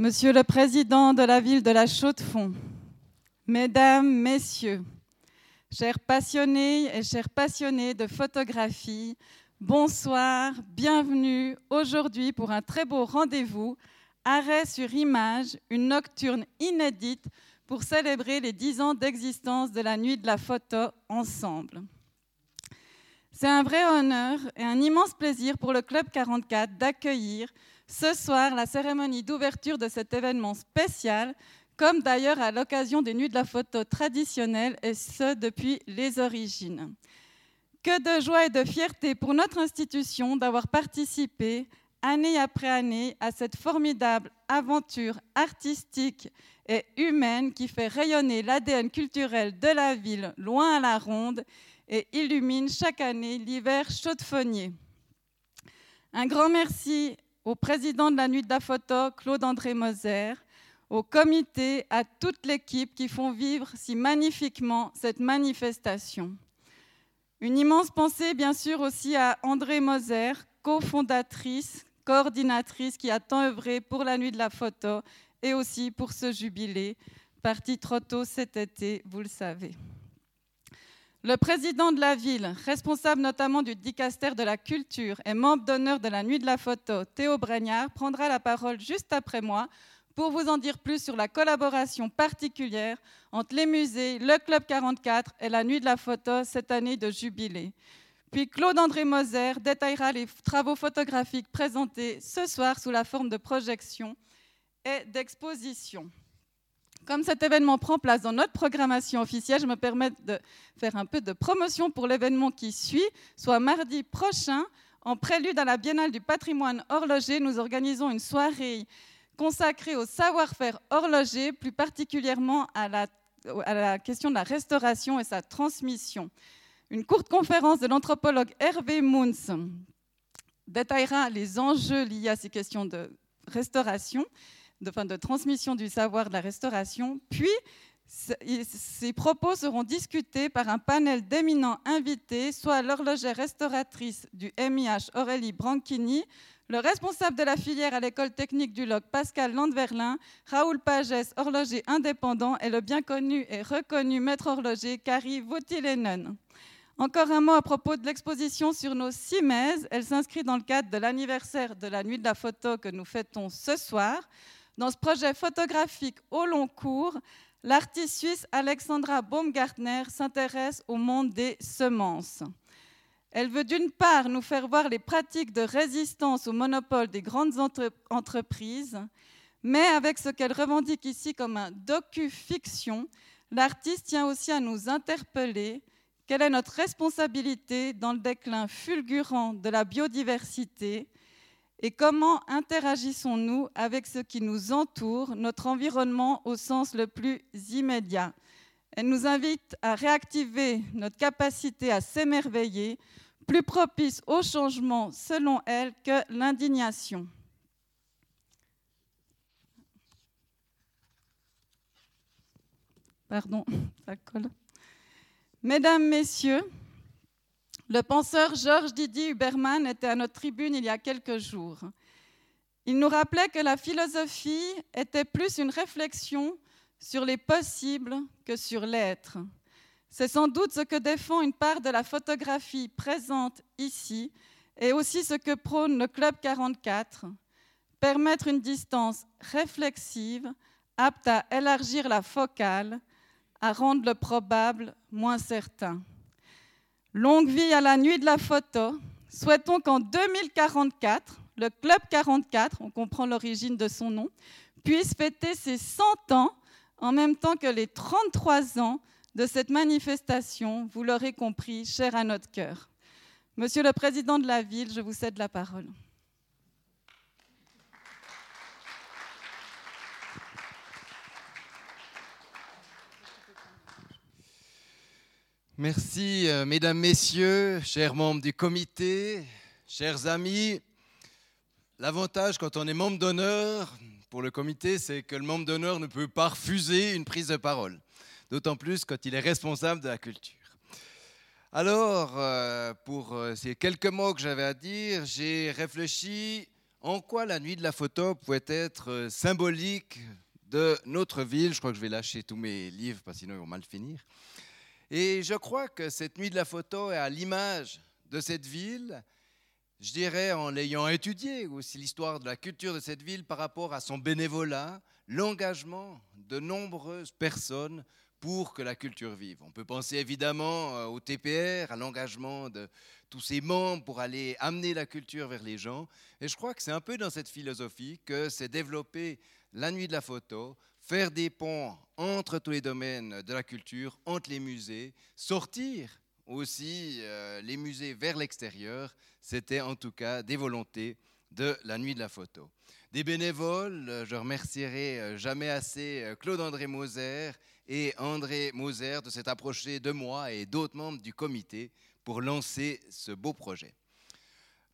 Monsieur le Président de la ville de la Chaux-de-Fonds, Mesdames, Messieurs, chers passionnés et chers passionnés de photographie, bonsoir, bienvenue aujourd'hui pour un très beau rendez-vous, Arrêt sur image, une nocturne inédite pour célébrer les 10 ans d'existence de la Nuit de la photo ensemble. C'est un vrai honneur et un immense plaisir pour le Club 44 d'accueillir ce soir la cérémonie d'ouverture de cet événement spécial, comme d'ailleurs à l'occasion des Nuits de la photo traditionnelles, et ce depuis les origines. Que de joie et de fierté pour notre institution d'avoir participé année après année à cette formidable aventure artistique et humaine qui fait rayonner l'ADN culturel de la ville loin à la ronde et illumine chaque année l'hiver chaudefonnier. Un grand merci au président de la Nuit de la Photo, Claude-André Moser, au comité, à toute l'équipe qui font vivre si magnifiquement cette manifestation. Une immense pensée, bien sûr, aussi à André Moser, cofondatrice, coordinatrice, qui a tant œuvré pour la Nuit de la Photo et aussi pour ce jubilé, parti trop tôt cet été, vous le savez. Le président de la ville, responsable notamment du dicaster de la culture et membre d'honneur de la Nuit de la photo, Théo Bragnard, prendra la parole juste après moi pour vous en dire plus sur la collaboration particulière entre les musées, le Club 44 et la Nuit de la photo cette année de jubilé. Puis Claude-André Moser détaillera les travaux photographiques présentés ce soir sous la forme de projection et d'exposition. Comme cet événement prend place dans notre programmation officielle, je me permets de faire un peu de promotion pour l'événement qui suit, soit mardi prochain, en prélude à la Biennale du patrimoine horloger, nous organisons une soirée consacrée au savoir-faire horloger, plus particulièrement à la, question de la restauration et sa transmission. Une courte conférence de l'anthropologue Hervé Mouns détaillera les enjeux liés à ces questions de restauration de, de transmission du savoir de la restauration. Puis, ces propos seront discutés par un panel d'éminents invités, soit l'horlogère restauratrice du MIH Aurélie Branchini, le responsable de la filière à l'école technique du LOC Pascal Landverlin, Raoul Pagès, horloger indépendant, et le bien connu et reconnu maître horloger Kari Vautilenen. Encore un mot à propos de l'exposition sur nos simèses. Elle s'inscrit dans le cadre de l'anniversaire de la Nuit de la photo que nous fêtons ce soir. Dans ce projet photographique au long cours, l'artiste suisse Alexandra Baumgartner s'intéresse au monde des semences. Elle veut d'une part nous faire voir les pratiques de résistance au monopole des grandes entreprises, mais avec ce qu'elle revendique ici comme un docu-fiction, l'artiste tient aussi à nous interpeller quelle est notre responsabilité dans le déclin fulgurant de la biodiversité et comment interagissons-nous avec ce qui nous entoure, notre environnement au sens le plus immédiat? Elle nous invite à réactiver notre capacité à s'émerveiller, plus propice au changement selon elle que l'indignation. Pardon, ça colle. Mesdames, Messieurs, le penseur Georges Didier Huberman était à notre tribune il y a quelques jours. Il nous rappelait que la philosophie était plus une réflexion sur les possibles que sur l'être. C'est sans doute ce que défend une part de la photographie présente ici et aussi ce que prône le Club 44, permettre une distance réflexive apte à élargir la focale, à rendre le probable moins certain. Longue vie à la nuit de la photo. Souhaitons qu'en 2044, le Club 44, on comprend l'origine de son nom, puisse fêter ses 100 ans en même temps que les 33 ans de cette manifestation, vous l'aurez compris, chère à notre cœur. Monsieur le Président de la ville, je vous cède la parole. Merci, euh, mesdames, messieurs, chers membres du comité, chers amis. L'avantage quand on est membre d'honneur pour le comité, c'est que le membre d'honneur ne peut pas refuser une prise de parole, d'autant plus quand il est responsable de la culture. Alors, euh, pour euh, ces quelques mots que j'avais à dire, j'ai réfléchi en quoi la nuit de la photo pouvait être symbolique de notre ville. Je crois que je vais lâcher tous mes livres parce que sinon ils vont mal finir. Et je crois que cette nuit de la photo est à l'image de cette ville, je dirais en l'ayant étudié, aussi l'histoire de la culture de cette ville par rapport à son bénévolat, l'engagement de nombreuses personnes pour que la culture vive. On peut penser évidemment euh, au TPR, à l'engagement de tous ses membres pour aller amener la culture vers les gens. Et je crois que c'est un peu dans cette philosophie que s'est développée la nuit de la photo, faire des ponts entre tous les domaines de la culture, entre les musées, sortir aussi euh, les musées vers l'extérieur. C'était en tout cas des volontés de la nuit de la photo. Des bénévoles, euh, je remercierai jamais assez Claude-André Moser et André Moser de s'être approché de moi et d'autres membres du comité pour lancer ce beau projet.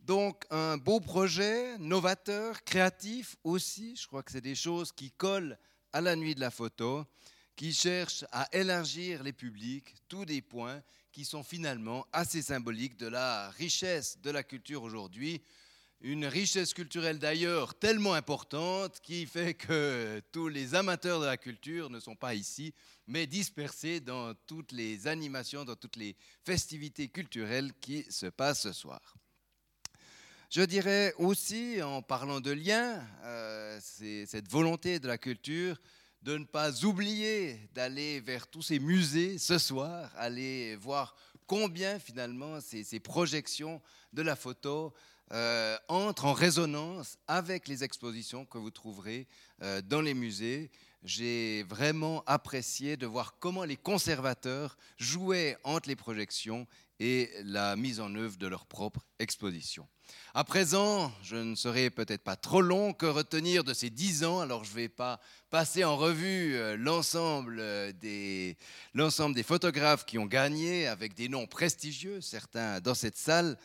Donc un beau projet, novateur, créatif aussi, je crois que c'est des choses qui collent à la nuit de la photo, qui cherchent à élargir les publics, tous des points qui sont finalement assez symboliques de la richesse de la culture aujourd'hui, une richesse culturelle d'ailleurs tellement importante qui fait que tous les amateurs de la culture ne sont pas ici, mais dispersés dans toutes les animations, dans toutes les festivités culturelles qui se passent ce soir. Je dirais aussi, en parlant de lien, euh, c'est cette volonté de la culture de ne pas oublier d'aller vers tous ces musées ce soir, aller voir combien finalement ces, ces projections de la photo euh, entre en résonance avec les expositions que vous trouverez euh, dans les musées. J'ai vraiment apprécié de voir comment les conservateurs jouaient entre les projections et la mise en œuvre de leur propre exposition. À présent, je ne serai peut-être pas trop long que retenir de ces dix ans, alors je ne vais pas passer en revue euh, l'ensemble des, l'ensemble des photographes qui ont gagné avec des noms prestigieux, certains dans cette salle.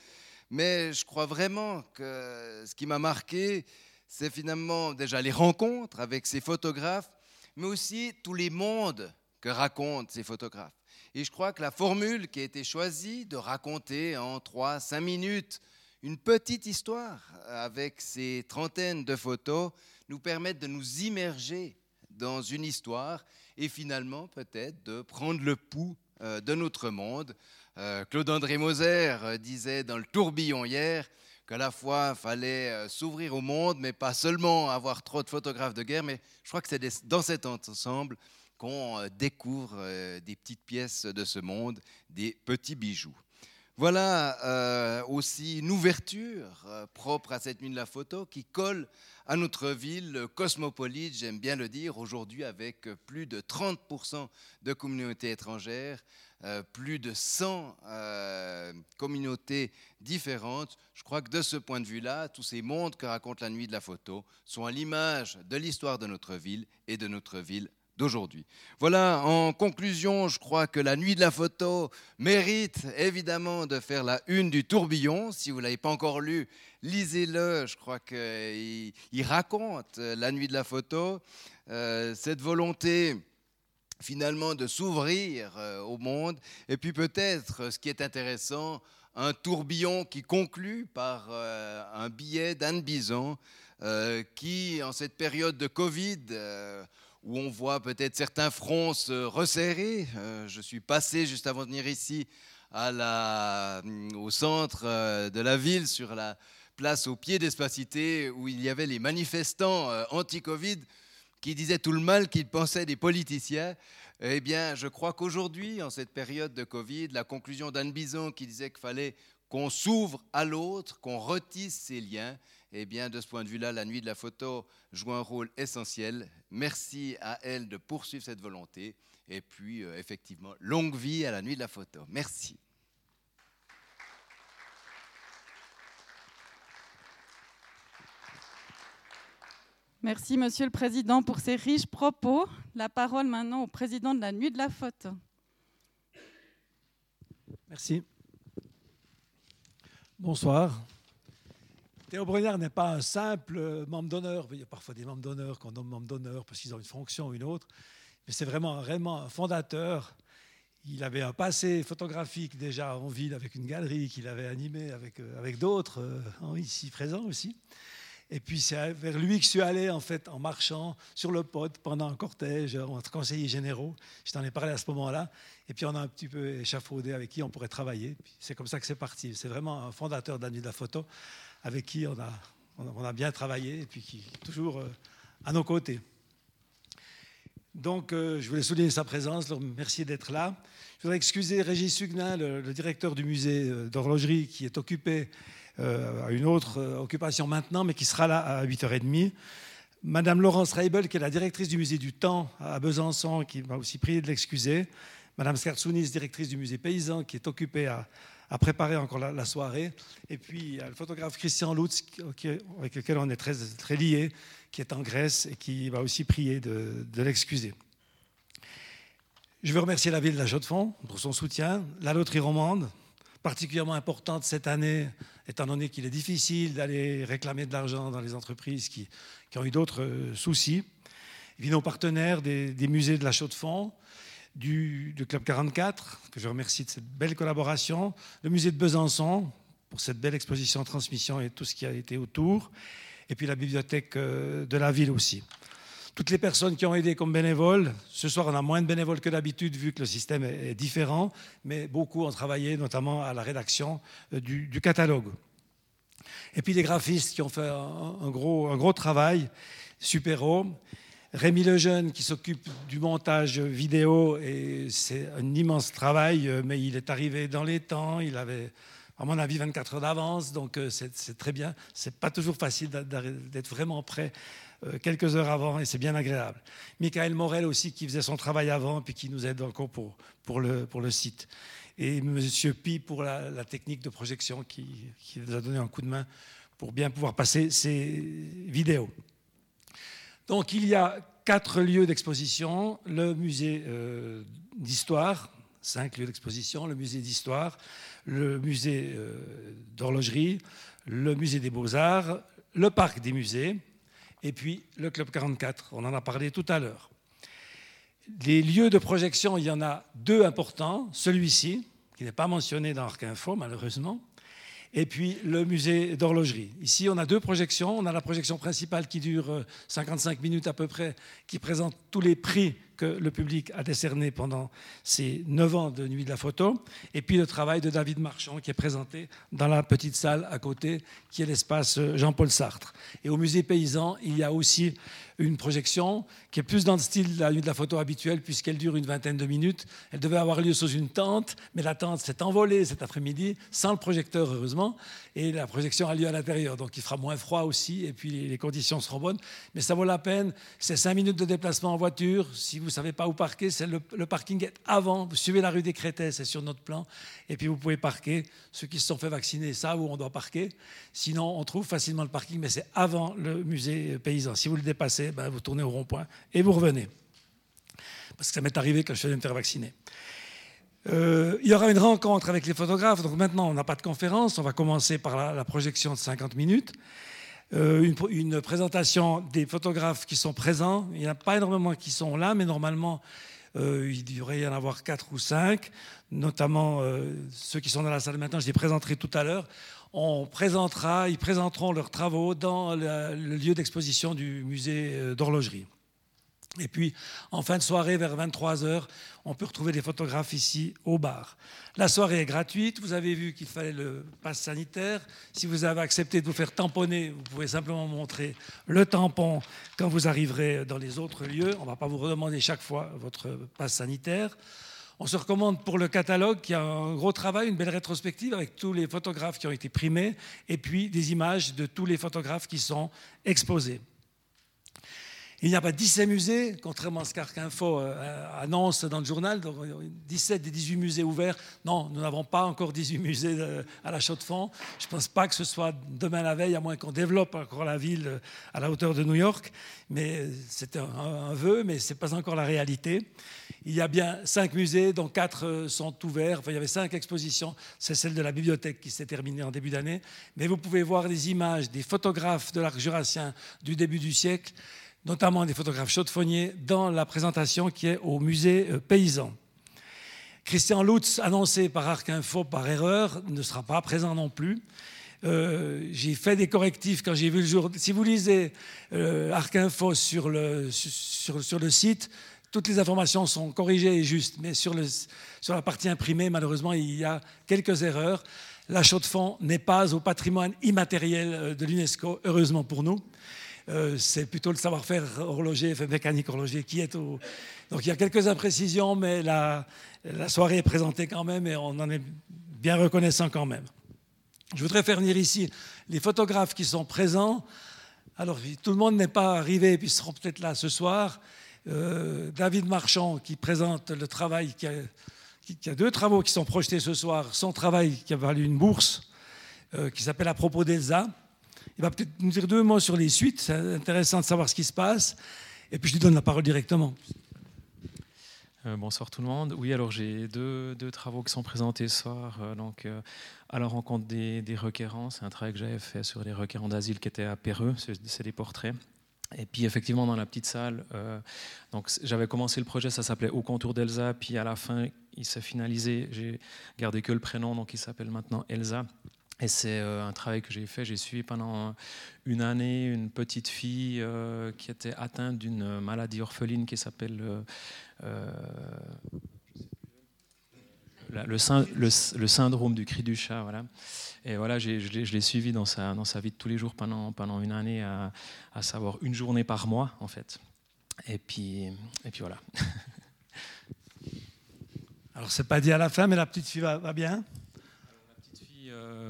Mais je crois vraiment que ce qui m'a marqué, c'est finalement déjà les rencontres avec ces photographes, mais aussi tous les mondes que racontent ces photographes. Et je crois que la formule qui a été choisie de raconter en 3 cinq minutes une petite histoire avec ces trentaines de photos nous permet de nous immerger dans une histoire et finalement peut-être de prendre le pouls euh, de notre monde Claude-André Moser euh, disait dans le tourbillon hier qu'à la fois fallait euh, s'ouvrir au monde, mais pas seulement avoir trop de photographes de guerre, mais je crois que c'est dans cet ensemble qu'on découvre des petites pièces de ce monde, des petits bijoux. Voilà aussi une ouverture propre à cette nuit de la photo qui colle à notre ville cosmopolite, j'aime bien le dire, aujourd'hui avec plus de 30% de communautés étrangères, euh, plus de 100 euh, communautés différentes. Je crois que de ce point de vue-là, tous ces mondes que raconte la nuit de la photo sont à l'image de l'histoire de notre ville et de notre ville d'aujourd'hui. Voilà, en conclusion, je crois que la nuit de la photo mérite évidemment de faire la une du tourbillon. Si vous ne l'avez pas encore lu, lisez-le. Je crois qu'il raconte la nuit de la photo. Euh, cette volonté finalement de s'ouvrir euh, au monde. Et puis peut-être, ce qui est intéressant, un tourbillon qui conclut par euh, un billet d'Anne Bison, euh, qui, en cette période de Covid, où on voit peut-être certains fronts se resserrer, je suis passé juste avant de venir ici au centre de la ville, sur la place au pied d'Espacité, où il y avait les manifestants anti-Covid qui disait tout le mal qu'il pensait des politiciens. Eh bien, je crois qu'aujourd'hui, en cette période de Covid, la conclusion d'Anne Bison qui disait qu'il fallait qu'on s'ouvre à l'autre, qu'on retisse ces liens, eh bien, de ce point de vue-là, la nuit de la photo joue un rôle essentiel. Merci à elle de poursuivre cette volonté. Et puis, euh, effectivement, longue vie à la nuit de la photo. Merci. Merci, Monsieur le Président, pour ces riches propos. La parole maintenant au Président de la Nuit de la Photo. Merci. Bonsoir. Théo Brunner n'est pas un simple membre d'honneur. Il y a parfois des membres d'honneur qu'on nomme membres d'honneur parce qu'ils ont une fonction ou une autre. Mais c'est vraiment, vraiment un fondateur. Il avait un passé photographique déjà en ville avec une galerie qu'il avait animée avec, euh, avec d'autres, euh, ici présents aussi. Et puis c'est vers lui que je suis allé en fait en marchant sur le pod pendant un cortège entre conseillers généraux. Je t'en ai parlé à ce moment-là. Et puis on a un petit peu échafaudé avec qui on pourrait travailler. C'est comme ça que c'est parti. C'est vraiment un fondateur de de la photo avec qui on a, on a bien travaillé et puis qui est toujours euh, à nos côtés. Donc euh, je voulais souligner sa présence, leur merci d'être là. Je voudrais excuser Régis Sugnin, le, directeur du musée euh, d'horlogerie, qui est occupé euh, à une autre euh, occupation maintenant, mais qui sera là à 8h30. Madame Laurence Reibel, qui est la directrice du musée du Temps à Besançon, qui m'a aussi prié de l'excuser. Madame Skartsounis, directrice du musée paysan, qui est occupée à, préparer encore la, soirée. Et puis, le photographe Christian Lutz, avec lequel on est très, très lié, qui est en Grèce et qui m'a aussi prié de, de l'excuser. Je veux remercier la ville de la Chaux-de-Fonds pour son soutien, la loterie romande, particulièrement importante cette année, étant donné qu'il est difficile d'aller réclamer de l'argent dans les entreprises qui, ont eu d'autres euh, soucis. Et puis nos partenaires des, musées de la Chaux-de-Fonds, du, Club 44, que je remercie de cette belle collaboration, le musée de Besançon, pour cette belle exposition transmission et tout ce qui a été autour, et puis la bibliothèque euh, de la ville aussi toutes les personnes qui ont aidé comme bénévoles. Ce soir, on a moins de bénévoles que d'habitude vu que le système est différent, mais beaucoup ont travaillé notamment à la rédaction euh, du, catalogue. Et puis les graphistes qui ont fait un, gros, un gros travail. Rémi Lejeune qui s'occupe du montage vidéo, et c'est un immense travail, euh, mais il est arrivé dans les temps, il avait à mon avis 24 heures d'avance, donc euh, c'est très bien. C'est pas toujours facile d'être vraiment prêt quelques heures avant et c'est bien agréable. Michael Morel aussi qui faisait son travail avant puis qui nous aide encore pour, pour, le, pour le site. Et M. Pi pour la, technique de projection qui, qui, nous a donné un coup de main pour bien pouvoir passer ces vidéos. Donc il y a quatre lieux d'exposition, le musée euh, d'histoire, cinq lieux d'exposition, le musée d'histoire, le musée euh, d'horlogerie, le musée des beaux-arts, le parc des musées, et puis le Club 44. On en a parlé tout à l'heure. Les lieux de projection, il y en a deux importants. Celui-ci, qui n'est pas mentionné dans Arc Info, malheureusement, et puis le musée d'horlogerie. Ici, on a deux projections. On a la projection principale qui dure 55 euh, minutes à peu près, qui présente tous les prix que le public a décerné pendant ces neuf ans de Nuit de la photo, et puis le travail de David Marchand qui est présenté dans la petite salle à côté, qui est l'espace Jean-Paul Sartre. Et au musée paysan, il y a aussi une projection qui est plus dans le style de la nuit de la photo habituelle, puisqu'elle dure une vingtaine de minutes. Elle devait avoir lieu sous une tente, mais la tente s'est envolée cet après-midi, sans le projecteur, heureusement, et la projection a lieu à l'intérieur. Donc il fera moins froid aussi, et puis les conditions seront bonnes. Mais ça vaut la peine. C'est cinq minutes de déplacement en voiture. Si vous ne savez pas où parquer, le, parking est avant. Vous suivez la rue des Crétets, c'est sur notre plan, et puis vous pouvez parquer. Ceux qui se sont fait vacciner savent où on doit parquer. Sinon, on trouve facilement le parking, mais c'est avant le musée paysan. Si vous le dépassez, ben, vous tournez au rond-point et vous revenez. Parce que ça m'est arrivé quand je suis me faire vacciner. Euh, il y aura une rencontre avec les photographes. Donc maintenant, on n'a pas de conférence. On va commencer par la, projection de 50 minutes. Euh, une, présentation des photographes qui sont présents. Il n'y en a pas énormément qui sont là, mais normalement, euh, il devrait y en avoir 4 ou 5, notamment ceux qui sont dans la salle maintenant. Je les présenterai tout à l'heure on présentera, ils présenteront leurs travaux dans le, lieu d'exposition du musée euh, d'horlogerie. Et puis, en fin de soirée, vers 23h, on peut retrouver des photographes ici au bar. La soirée est gratuite. Vous avez vu qu'il fallait le pass sanitaire. Si vous avez accepté de vous faire tamponner, vous pouvez simplement montrer le tampon quand vous arriverez dans les autres lieux. On ne va pas vous redemander chaque fois votre passe sanitaire. On se recommande pour le catalogue qui a un gros travail, une belle rétrospective avec tous les photographes qui ont été primés et puis des images de tous les photographes qui sont exposés. Il n'y a pas 17 musées, contrairement à ce qu'Arc Info euh, annonce dans le journal, 17 des 18 musées ouverts. Non, nous n'avons pas encore 18 musées euh, à la Chaux-de-Fonds. Je ne pense pas que ce soit demain la veille, à moins qu'on développe encore la ville euh, à la hauteur de New York. Mais c'est un, vœu, mais ce n'est pas encore la réalité. Il y a bien 5 musées, dont 4 sont ouverts. Enfin, il y avait 5 expositions. C'est celle de la bibliothèque qui s'est terminée en début d'année. Mais vous pouvez voir des images des photographes de l'arc jurassien du début du siècle notamment des photographes chaudefonniers, dans la présentation qui est au musée euh, paysan. Christian Lutz, annoncé par Arc Info par erreur, ne sera pas présent non plus. Euh, j'ai fait des correctifs quand j'ai vu le jour. Si vous lisez euh, Arc Info sur le, sur, le site, toutes les informations sont corrigées et justes. Mais sur, le, sur la partie imprimée, malheureusement, il y a quelques erreurs. La chaux de fond n'est pas au patrimoine immatériel euh, de l'UNESCO, heureusement pour nous. Euh, c'est plutôt le savoir-faire horloger, mécanique horloger qui est au. Donc il y a quelques imprécisions, mais la, soirée est présentée quand même et on en est bien reconnaissant quand même. Je voudrais faire venir ici les photographes qui sont présents. Alors, tout le monde n'est pas arrivé, puis seront peut-être là ce soir. Euh, David Marchand, qui présente le travail, qui a, deux travaux qui sont projetés ce soir. Son travail qui a valu une bourse, euh, qui s'appelle À propos d'Elsa. Il va peut-être nous dire deux mots sur les suites. C'est intéressant de savoir ce qui se passe. Et puis, je lui donne la parole directement. Euh, bonsoir tout le monde. Oui, alors j'ai deux, travaux qui sont présentés ce soir. Euh, donc, euh, à la rencontre des, requérants, c'est un travail que j'avais fait sur les requérants d'asile qui étaient à Péreux, c'est des portraits. Et puis effectivement dans la petite salle, j'avais commencé le projet, ça s'appelait Au contour d'Elsa, puis à la fin il s'est finalisé, j'ai gardé que le prénom, donc il s'appelle maintenant Elsa. Et c'est un travail que j'ai fait. J'ai suivi pendant une année une petite fille qui était atteinte d'une maladie orpheline qui s'appelle euh, le, syndrome du cri du chat. Et voilà, je l'ai suivi dans sa, vie de tous les jours pendant, une année, à, savoir une journée par mois, en fait. Et puis, voilà. Alors, c'est pas dit à la fin, mais la petite fille va, bien?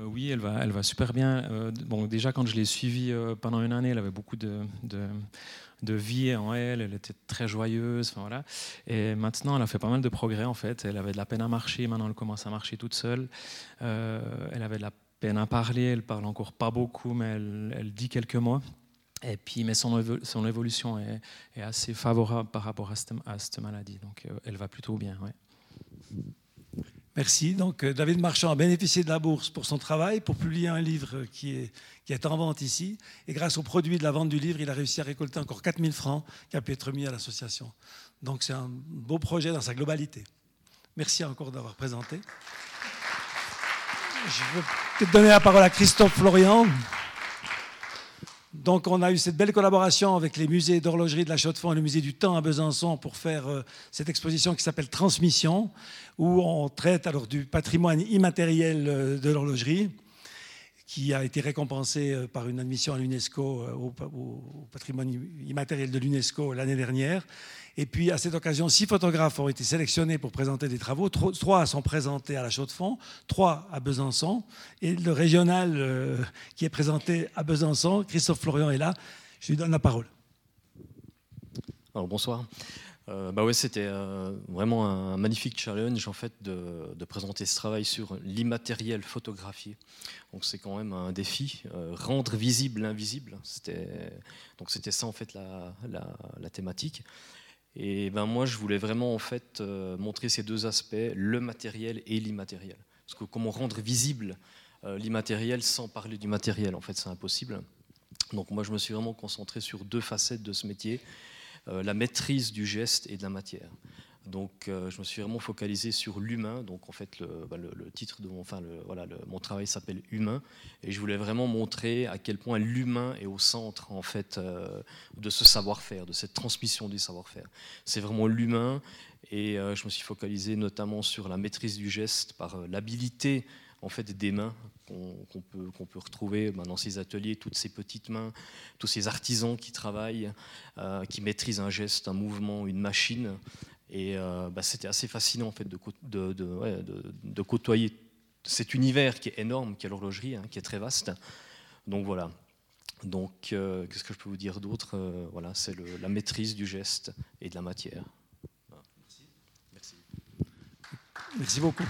Euh, oui, elle va, elle va super bien. Euh, bon, déjà, quand je l'ai suivie pendant une année, elle avait beaucoup de, de vie en elle, elle était très joyeuse. Voilà. Et maintenant, elle a fait pas mal de progrès en fait. Elle avait de la peine à marcher, maintenant elle commence à marcher toute seule. Euh, elle avait de la peine à parler, elle parle encore pas beaucoup, mais elle, dit quelques mots. Et puis, mais son, son évolution est, assez favorable par rapport à cette, maladie. Donc, euh, elle va plutôt bien. Merci. Donc, euh, David Marchand a bénéficié de la bourse pour son travail, pour publier un livre qui est, qui est en vente ici. Et grâce au produit de la vente du livre, il a réussi à récolter encore 4000 francs qui a pu être mis à l'association. Donc, c'est un beau projet dans sa globalité. Merci encore d'avoir présenté. Je vais peut-être donner la parole à Christophe Florian. Donc on a eu cette belle collaboration avec les musées d'horlogerie de la Chaux-de-Fonds et le musée du Temps à Besançon pour faire euh, cette exposition qui s'appelle Transmission, où on traite alors du patrimoine immatériel euh, de l'horlogerie qui a été récompensé euh, par une admission à l'UNESCO, au, patrimoine immatériel de l'UNESCO l'année dernière. Et puis, à cette occasion, six photographes ont été sélectionnés pour présenter des travaux. Trois sont présentés à la Chaux-de-Fonds, trois à Besançon. Et le régional euh, qui est présenté à Besançon, Christophe Florian est là. Je lui donne la parole. Alors, bonsoir. Euh, bah ouais, c'était euh, vraiment un magnifique challenge en fait de, présenter ce travail sur l'immatériel photographié. Donc c'est quand même un défi, rendre visible l'invisible. C'était donc c'était ça en fait la, la thématique. Et ben moi, je voulais vraiment en fait euh, montrer ces deux aspects, le matériel et l'immatériel. Parce que comment rendre visible euh, l'immatériel sans parler du matériel, en fait, c'est impossible. Donc moi, je me suis vraiment concentré sur deux facettes de ce métier, euh, la maîtrise du geste et de la matière. Donc, euh, je me suis vraiment focalisé sur l'humain. Donc, en fait, le, bah, titre de mon, travail s'appelle Humain, et je voulais vraiment montrer à quel point l'humain est au centre, en fait, euh, de ce savoir-faire, de cette transmission du savoir-faire. C'est vraiment l'humain, et euh, je me suis focalisé notamment sur la maîtrise du geste par l'habilité en fait des mains qu'on peut, retrouver bah, dans ces ateliers, toutes ces petites mains, tous ces artisans qui travaillent, qui maîtrisent un geste, un mouvement, une machine. Et euh, bah, c'était assez fascinant en fait de, côtoyer cet univers qui est énorme, qui est l'horlogerie, hein, qui est très vaste. Donc voilà. Donc euh, qu'est-ce que je peux vous dire d'autre euh, Voilà, c'est la maîtrise du geste et de la matière. Merci. Merci beaucoup.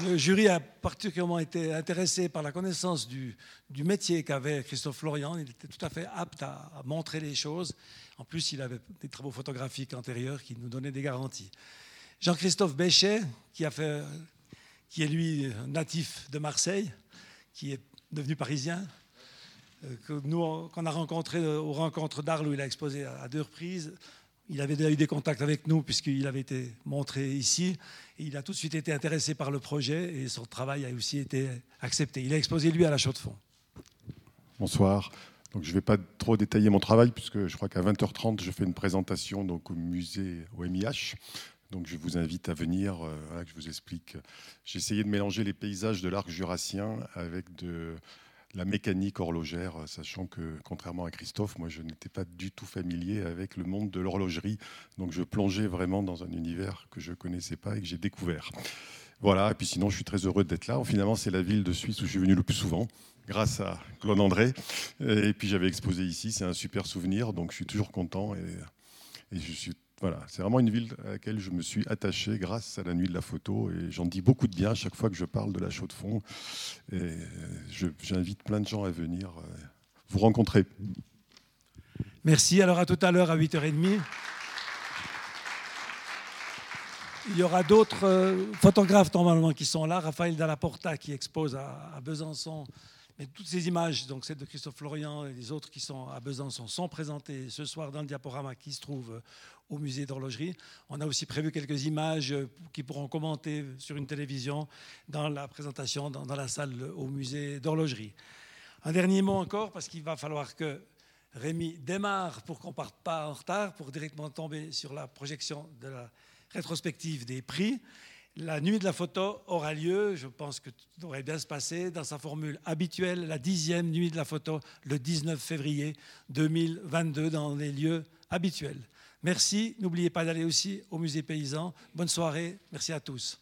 Le jury a particulièrement été intéressé par la connaissance du, métier qu'avait Christophe Florian. Il était tout à fait apte à, montrer les choses. En plus, il avait des travaux photographiques antérieurs qui nous donnaient des garanties. Jean-Christophe Béchet, qui, qui est lui natif de Marseille, qui est devenu parisien, euh, qu'on a rencontré aux rencontres d'Arles où il a exposé à deux reprises. Il avait déjà eu des contacts avec nous puisqu'il avait été montré ici. il a tout de suite été intéressé par le projet et son travail a aussi été accepté. Il a exposé lui à la chaux de fond. Bonsoir. Donc, je ne vais pas trop détailler mon travail puisque je crois qu'à 20h30, je fais une présentation donc, au musée OMIH. Donc je vous invite à venir, euh, que je vous explique. J'ai essayé de mélanger les paysages de l'arc jurassien avec de la mécanique horlogère, sachant que contrairement à Christophe, moi je n'étais pas du tout familier avec le monde de l'horlogerie. Donc je plongeais vraiment dans un univers que je ne connaissais pas et que j'ai découvert. Voilà, et puis sinon je suis très heureux d'être là. Finalement c'est la ville de Suisse où je suis venu le plus souvent grâce à Claude André. Et puis j'avais exposé ici, c'est un super souvenir, donc je suis toujours content et, et je suis voilà, c'est vraiment une ville à laquelle je me suis attaché grâce à la nuit de la photo et j'en dis beaucoup de bien chaque fois que je parle de la chaux de fond. Et j'invite plein de gens à venir euh, vous rencontrer. Merci. Alors à tout à l'heure à 8h30. Il y aura d'autres euh, photographes normalement qui sont là. Raphaël Dallaporta qui expose à Besançon mais toutes ces images, donc celles de Christophe Florian et les autres qui sont à Besançon, sont présentées ce soir dans le diaporama qui se trouve au musée d'horlogerie. On a aussi prévu quelques images qui pourront commenter sur une télévision dans la présentation dans, la salle au musée d'horlogerie. Un dernier mot encore, parce qu'il va falloir que Rémi démarre pour qu'on ne parte pas en retard, pour directement tomber sur la projection de la rétrospective des prix. La nuit de la photo aura lieu, je pense que tout devrait bien se passer, dans sa formule habituelle, la dixième nuit de la photo, le 19 février 2022, dans les lieux habituels. Merci. N'oubliez pas d'aller aussi au musée paysan. Bonne soirée. Merci à tous.